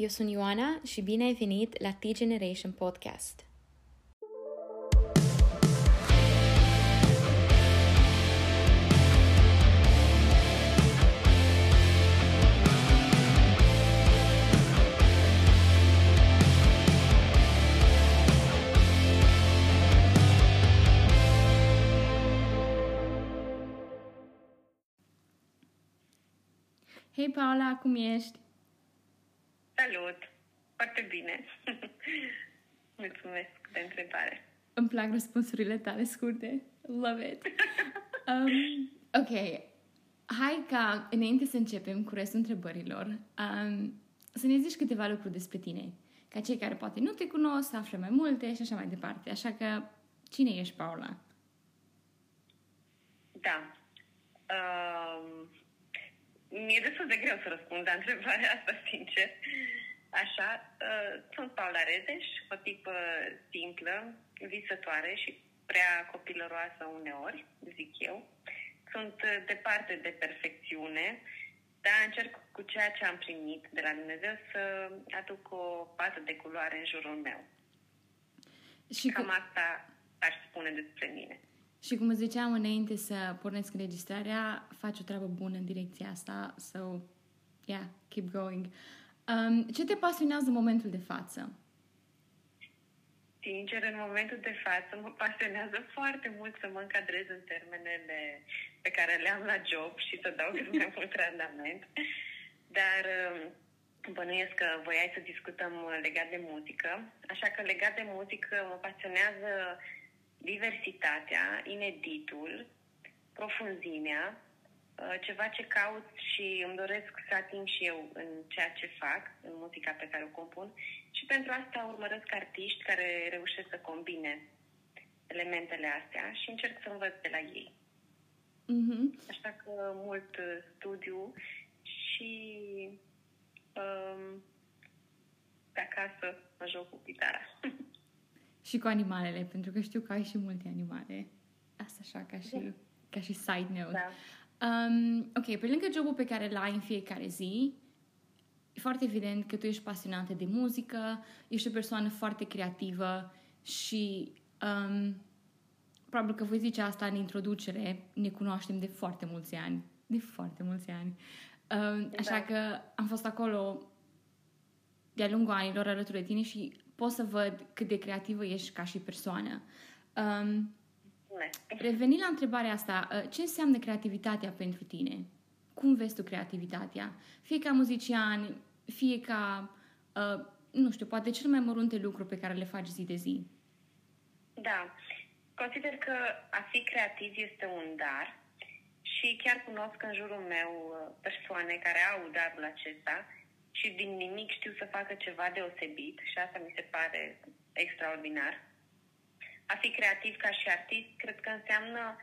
Eu sunt Ioana și bine ai venit la T-Generation Podcast. Hei Paula, cum ești? Salut! Foarte bine! Mulțumesc de întrebare. Îmi plac răspunsurile tale scurte. Love it! Um, ok. Hai ca, înainte să începem cu restul întrebărilor, um, să ne zici câteva lucruri despre tine. Ca cei care poate nu te cunosc, să afle mai multe și așa mai departe. Așa că, cine ești, Paula? Da. Um, mi-e destul de greu să răspund la întrebarea asta, sincer. Așa, uh, sunt Paula Redeș, o tipă simplă, visătoare și prea copilăroasă uneori, zic eu. Sunt uh, departe de perfecțiune, dar încerc cu ceea ce am primit de la Dumnezeu să aduc o pată de culoare în jurul meu. Și Cam cu... asta aș spune despre mine. Și cum ziceam înainte să pornesc înregistrarea, faci o treabă bună în direcția asta, so, yeah, keep going. Um, ce te pasionează în momentul de față? Sincer, în momentul de față mă pasionează foarte mult să mă încadrez în termenele pe care le am la job și să dau cât mai mult randament. Dar um, bănuiesc că voiai să discutăm legat de muzică. Așa că legat de muzică mă pasionează diversitatea, ineditul, profunzimea, uh, ceva ce caut și îmi doresc să ating și eu în ceea ce fac, în muzica pe care o compun și pentru asta urmăresc artiști care reușesc să combine elementele astea și încerc să învăț de la ei. Mm-hmm. Așa că mult studiu și um, de acasă mă joc cu gitara. și cu animalele, pentru că știu că ai și multe animale. Asta așa, ca și, da. ca și side note. Da. Um, ok, pe lângă jobul pe care îl ai în fiecare zi, e foarte evident că tu ești pasionată de muzică, ești o persoană foarte creativă și um, probabil că voi zice asta în introducere, ne cunoaștem de foarte mulți ani. De foarte mulți ani. Um, așa da. că am fost acolo de-a lungul anilor alături de tine și pot să văd cât de creativă ești ca și persoană. Um, revenind la întrebarea asta, uh, ce înseamnă creativitatea pentru tine? Cum vezi tu creativitatea? Fie ca muzician, fie ca, uh, nu știu, poate cel mai mărunte lucru pe care le faci zi de zi. Da. Consider că a fi creativ este un dar și chiar cunosc în jurul meu uh, persoane care au darul acesta și din nimic știu să facă ceva deosebit și asta mi se pare extraordinar. A fi creativ ca și artist cred că înseamnă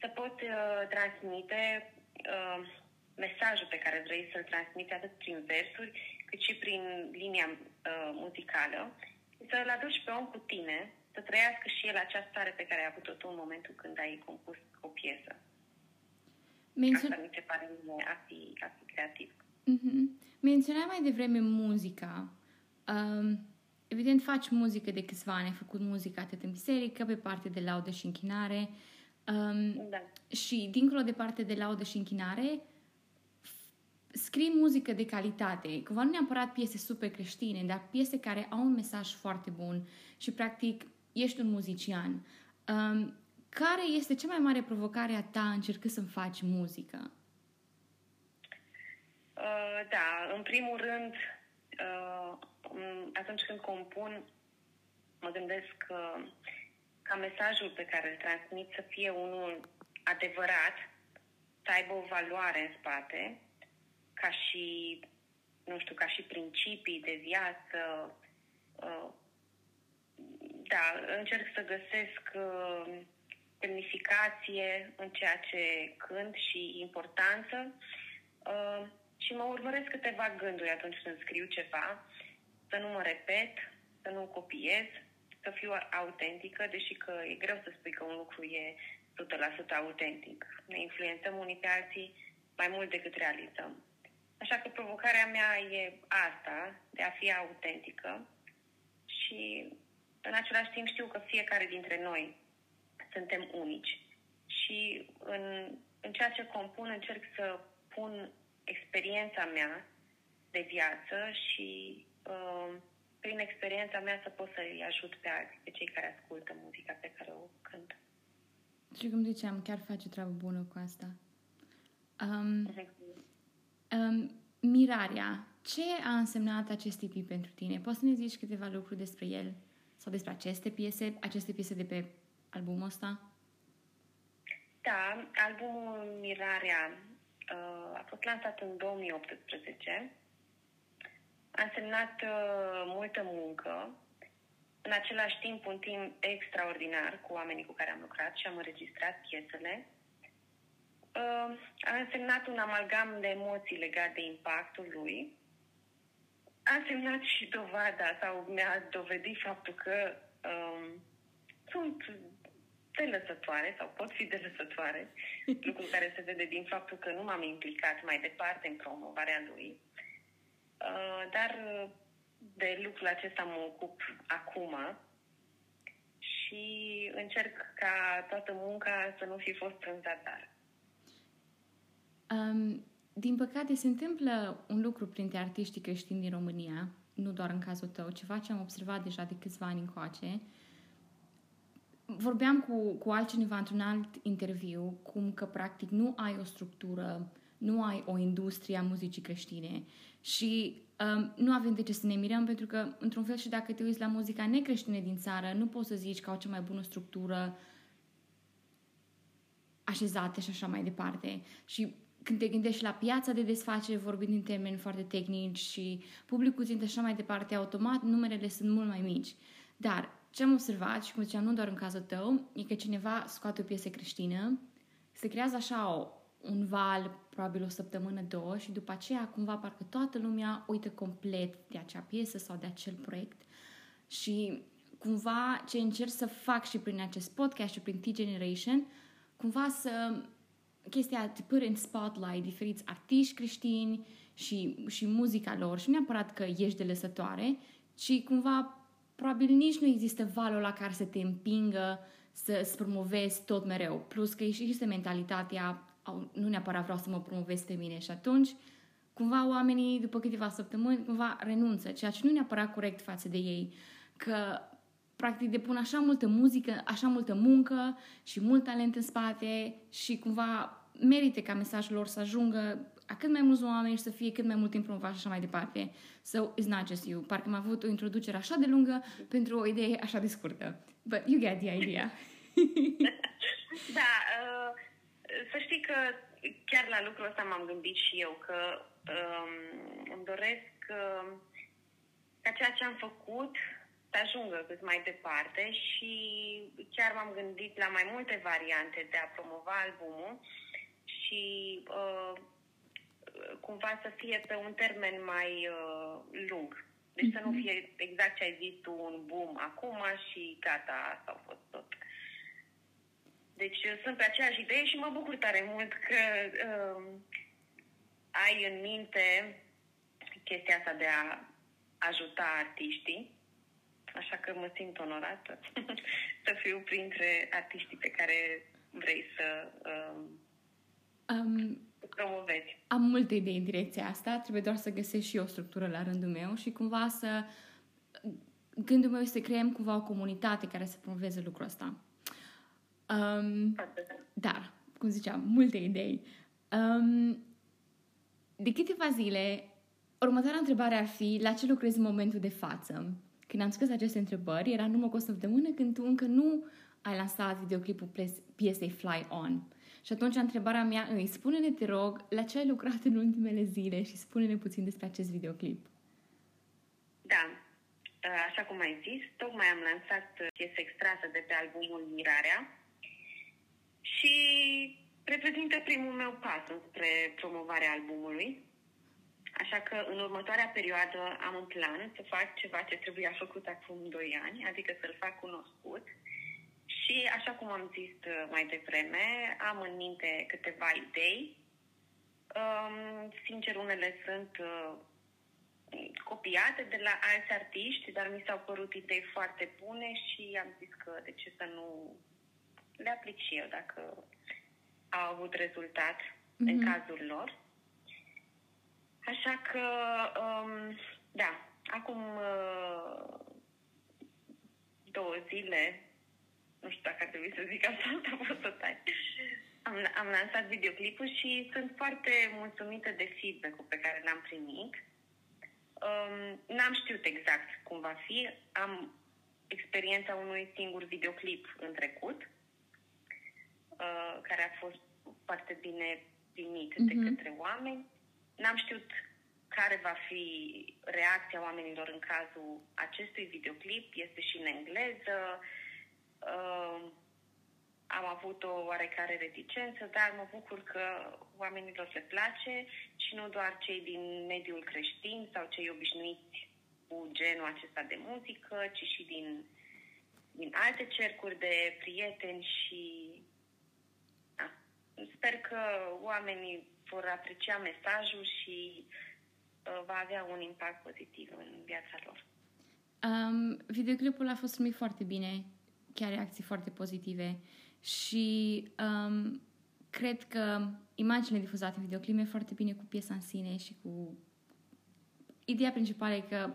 să poți uh, transmite uh, mesajul pe care vrei să-l transmiți atât prin versuri cât și prin linia uh, muzicală, să-l aduci pe om cu tine, să trăiască și el acea stare pe care ai avut-o tu în momentul când ai compus o piesă. Mențion... Asta mi se pare mie a fi, a fi creativ. Mm-hmm. Menționai mai devreme muzica. Um, evident, faci muzică de câțiva ani, ai făcut muzică atât în biserică, pe parte de laudă și închinare. Um, da. Și, dincolo de parte de laudă și închinare, scrii muzică de calitate, cumva nu neapărat piese super creștine, dar piese care au un mesaj foarte bun și, practic, ești un muzician. Um, care este cea mai mare provocare a ta încercând să faci muzică? Uh, da, în primul rând, uh, atunci când compun, mă gândesc că ca mesajul pe care îl transmit să fie unul adevărat, să aibă o valoare în spate, ca și, nu știu, ca și principii de viață. Uh, da, încerc să găsesc semnificație în ceea ce cânt și importanță și mă urmăresc câteva gânduri atunci când scriu ceva, să nu mă repet, să nu copiez, să fiu autentică, deși că e greu să spui că un lucru e 100% autentic. Ne influențăm unii pe alții mai mult decât realizăm. Așa că provocarea mea e asta, de a fi autentică și în același timp știu că fiecare dintre noi suntem unici și în, în ceea ce compun încerc să pun experiența mea de viață și uh, prin experiența mea să pot să-i ajut pe, pe cei care ascultă muzica pe care o cânt. Și cum ziceam, chiar face o treabă bună cu asta. Um, um, mirarea. Ce a însemnat acest EP pentru tine? Poți să ne zici câteva lucruri despre el? Sau despre aceste piese, aceste piese de pe albumul ăsta? Da, albumul Mirarea uh, a fost lansat în 2018. A însemnat uh, multă muncă, în același timp un timp extraordinar cu oamenii cu care am lucrat și am înregistrat piesele. Uh, a însemnat un amalgam de emoții legat de impactul lui. A însemnat și dovada sau mi-a dovedit faptul că um, sunt delăsătoare sau pot fi delăsătoare, lucru care se vede din faptul că nu m-am implicat mai departe în promovarea lui. Uh, dar de lucrul acesta mă ocup acum și încerc ca toată munca să nu fi fost în zadar. Um, din păcate, se întâmplă un lucru printre artiștii creștini din România, nu doar în cazul tău, ceva ce am observat deja de câțiva ani încoace. Vorbeam cu, cu altcineva într-un alt interviu cum că practic nu ai o structură, nu ai o industrie a muzicii creștine și um, nu avem de ce să ne mirăm pentru că, într-un fel și dacă te uiți la muzica necreștine din țară, nu poți să zici că au cea mai bună structură așezate și așa mai departe. Și când te gândești la piața de desfacere, vorbind în termeni foarte tehnici și publicul țintă așa mai departe, automat numerele sunt mult mai mici. Dar ce am observat, și cum ziceam, nu doar în cazul tău, e că cineva scoate o piesă creștină, se creează așa o, un val, probabil o săptămână, două, și după aceea cumva parcă toată lumea uită complet de acea piesă sau de acel proiect. Și cumva ce încerc să fac și prin acest podcast și prin T-Generation, cumva să chestia de put în spotlight diferiți artiști creștini și, și muzica lor și nu neapărat că ești de lăsătoare, ci cumva probabil nici nu există valul la care să te împingă să îți promovezi tot mereu. Plus că există mentalitatea, nu neapărat vreau să mă promovez pe mine și atunci cumva oamenii după câteva săptămâni cumva renunță, ceea ce nu neapărat corect față de ei. Că practic depun așa multă muzică, așa multă muncă și mult talent în spate și cumva merite ca mesajul lor să ajungă a cât mai mulți oameni și să fie cât mai mult timp promovat și așa mai departe. So, it's not just you. Parcă am avut o introducere așa de lungă pentru o idee așa de scurtă. But you get the idea. da, uh, să știi că chiar la lucrul ăsta m-am gândit și eu, că um, îmi doresc uh, ca ceea ce am făcut să ajungă cât mai departe și chiar m-am gândit la mai multe variante de a promova albumul și uh, cumva să fie pe un termen mai uh, lung. Deci mm-hmm. să nu mhm. fie exact ce ai zis tu, un boom acum și gata, asta a fost tot. Deci uh, sunt pe aceeași idee și mă bucur tare mult că uh, ai în minte chestia asta de a ajuta artiștii. Așa că mă simt onorată să fiu printre artiștii pe care vrei să uh, um, promovezi. Am multe idei în direcția asta, trebuie doar să găsesc și o structură la rândul meu și cumva să... Gândul meu este să creăm cumva o comunitate care să promoveze lucrul ăsta. Um, dar, cum ziceam, multe idei. Um, de câteva zile, următoarea întrebare ar fi la ce lucrezi în momentul de față? Când am scris aceste întrebări, era numai cu o săptămână când tu încă nu ai lansat videoclipul piesei Fly On. Și atunci întrebarea mea îi, spune-ne, te rog, la ce ai lucrat în ultimele zile și spune-ne puțin despre acest videoclip. Da, așa cum ai zis, tocmai am lansat piesă extrasă de pe albumul Mirarea și reprezintă primul meu pas spre promovarea albumului. Așa că în următoarea perioadă am un plan să fac ceva ce trebuia făcut acum 2 ani, adică să-l fac cunoscut și, așa cum am zis uh, mai devreme, am în minte câteva idei Um, sincer, unele sunt uh, copiate de la alți artiști, dar mi s-au părut idei foarte bune și am zis că de ce să nu le aplic și eu dacă au avut rezultat mm-hmm. în mhm. cazul lor. Așa că, um, da, acum uh, două zile, nu știu dacă ar trebui să zic asta, dar pot să tai. Am, am lansat videoclipul și sunt foarte mulțumită de feedback-ul pe care l-am primit. Um, n-am știut exact cum va fi. Am experiența unui singur videoclip în trecut, uh, care a fost foarte bine primit mm-hmm. de mhm. către oameni. N-am știut care va fi reacția oamenilor în cazul acestui videoclip. Este și în engleză. Uh, am avut o oarecare reticență, dar mă bucur că oamenilor le place și nu doar cei din mediul creștin sau cei obișnuiți cu genul acesta de muzică, ci și din, din alte cercuri de prieteni și da, sper că oamenii vor aprecia mesajul și uh, va avea un impact pozitiv în viața lor. Um, videoclipul a fost primit foarte bine, chiar reacții foarte pozitive și um, cred că imaginile difuzate în videoclip e foarte bine cu piesa în sine și cu... Ideea principală e că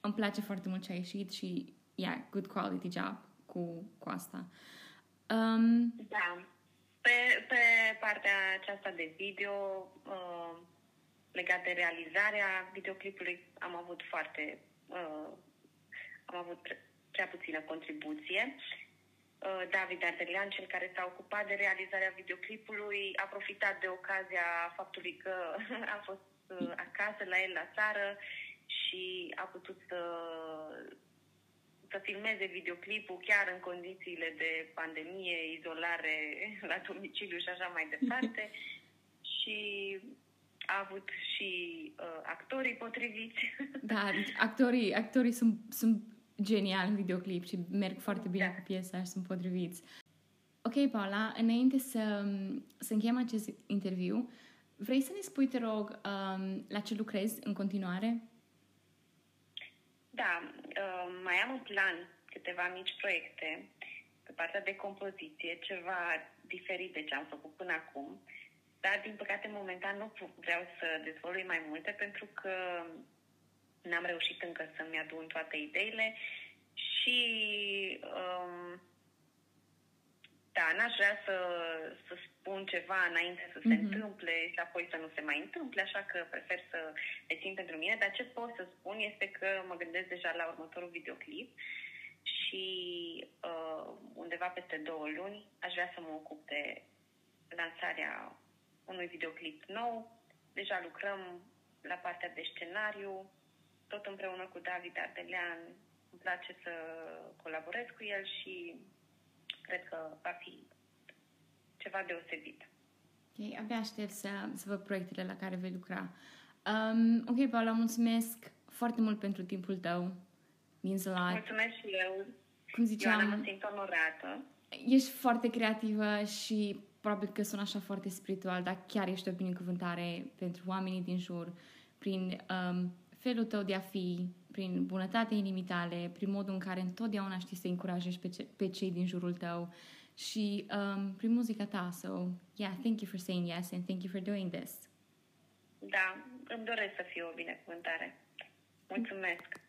îmi place foarte mult ce a ieșit și, yeah, good quality job cu, cu asta. Um, da. Pe, pe partea aceasta de video, uh, legat de realizarea videoclipului, am avut foarte... Uh, am avut prea puțină contribuție. Uh, David Ardelian, cel care s-a ocupat de realizarea videoclipului, a profitat de ocazia faptului că a fost uh, acasă la el la țară și a putut să, să filmeze videoclipul chiar în condițiile de pandemie, izolare la domiciliu și așa mai departe. și a avut și uh, actorii potriviți. Da, deci actorii, actorii sunt, sunt genial în videoclip și merg foarte bine da. cu piesa și sunt potriviți. Ok, Paula, înainte să, să încheiem acest interviu, vrei să ne spui, te rog, um, la ce lucrezi în continuare? Da, uh, mai am în plan câteva mici proiecte pe partea de compoziție, ceva diferit de ce am făcut până acum, dar din păcate momentan nu vreau să dezvolui mai multe pentru că N-am reușit încă să-mi adun toate ideile și um, da, n-aș vrea să, să spun ceva înainte să se mm-hmm. întâmple și apoi să nu se mai întâmple, așa că prefer să le țin pentru mine, dar ce pot să spun este că mă gândesc deja la următorul videoclip și uh, undeva peste două luni aș vrea să mă ocup de lansarea unui videoclip nou. Deja lucrăm la partea de scenariu, tot împreună cu David Ardelean. Îmi place să colaborez cu el și cred că va fi ceva deosebit. Ok, abia aștept să, să văd proiectele la care vei lucra. Um, ok, Paula, mulțumesc foarte mult pentru timpul tău. Means a lot. Mulțumesc și eu. Cum ziceam, eu mă simt onorată. Ești foarte creativă și probabil că sună așa foarte spiritual, dar chiar ești o binecuvântare pentru oamenii din jur prin um, felul tău de a fi, prin bunătatea inimii tale, prin modul în care întotdeauna știi să încurajezi pe, ce, pe cei din jurul tău și um, prin muzica ta. So, yeah, thank you for saying yes and thank you for doing this. Da, îmi doresc să fiu o binecuvântare. Mulțumesc!